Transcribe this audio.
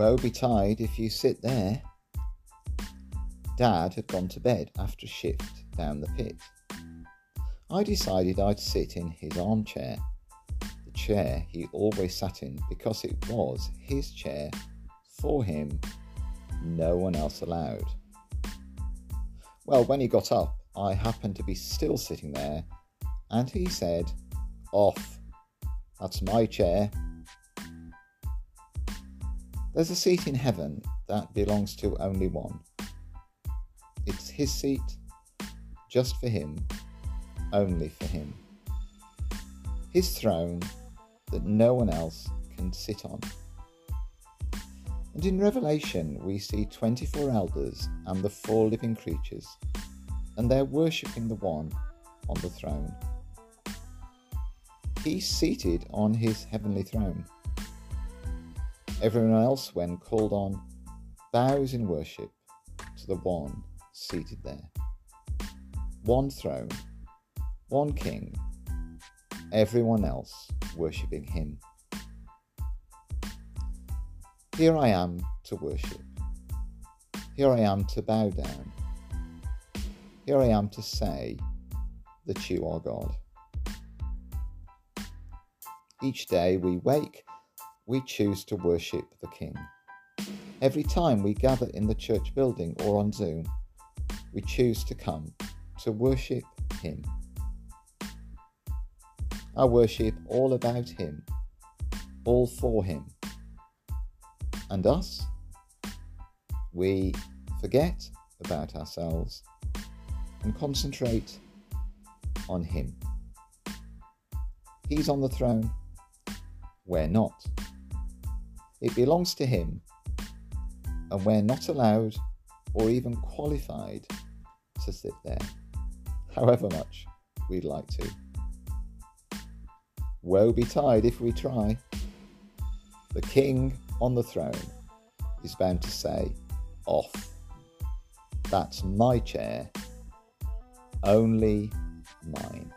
Woe betide if you sit there. Dad had gone to bed after a shift down the pit. I decided I'd sit in his armchair, the chair he always sat in because it was his chair for him, no one else allowed. Well, when he got up, I happened to be still sitting there, and he said, Off. That's my chair. There's a seat in heaven that belongs to only one. It's his seat, just for him, only for him. His throne that no one else can sit on. And in Revelation, we see 24 elders and the four living creatures, and they're worshipping the one on the throne. He's seated on his heavenly throne. Everyone else, when called on, bows in worship to the one seated there. One throne, one king, everyone else worshipping him. Here I am to worship. Here I am to bow down. Here I am to say that you are God. Each day we wake, we choose to worship the King. Every time we gather in the church building or on Zoom, we choose to come to worship Him. I worship all about Him, all for Him and us, we forget about ourselves and concentrate on Him. He's on the throne, we're not. It belongs to Him, and we're not allowed or even qualified to sit there, however much we'd like to. Woe betide if we try. The King on the throne is bound to say, Off. That's my chair, only mine.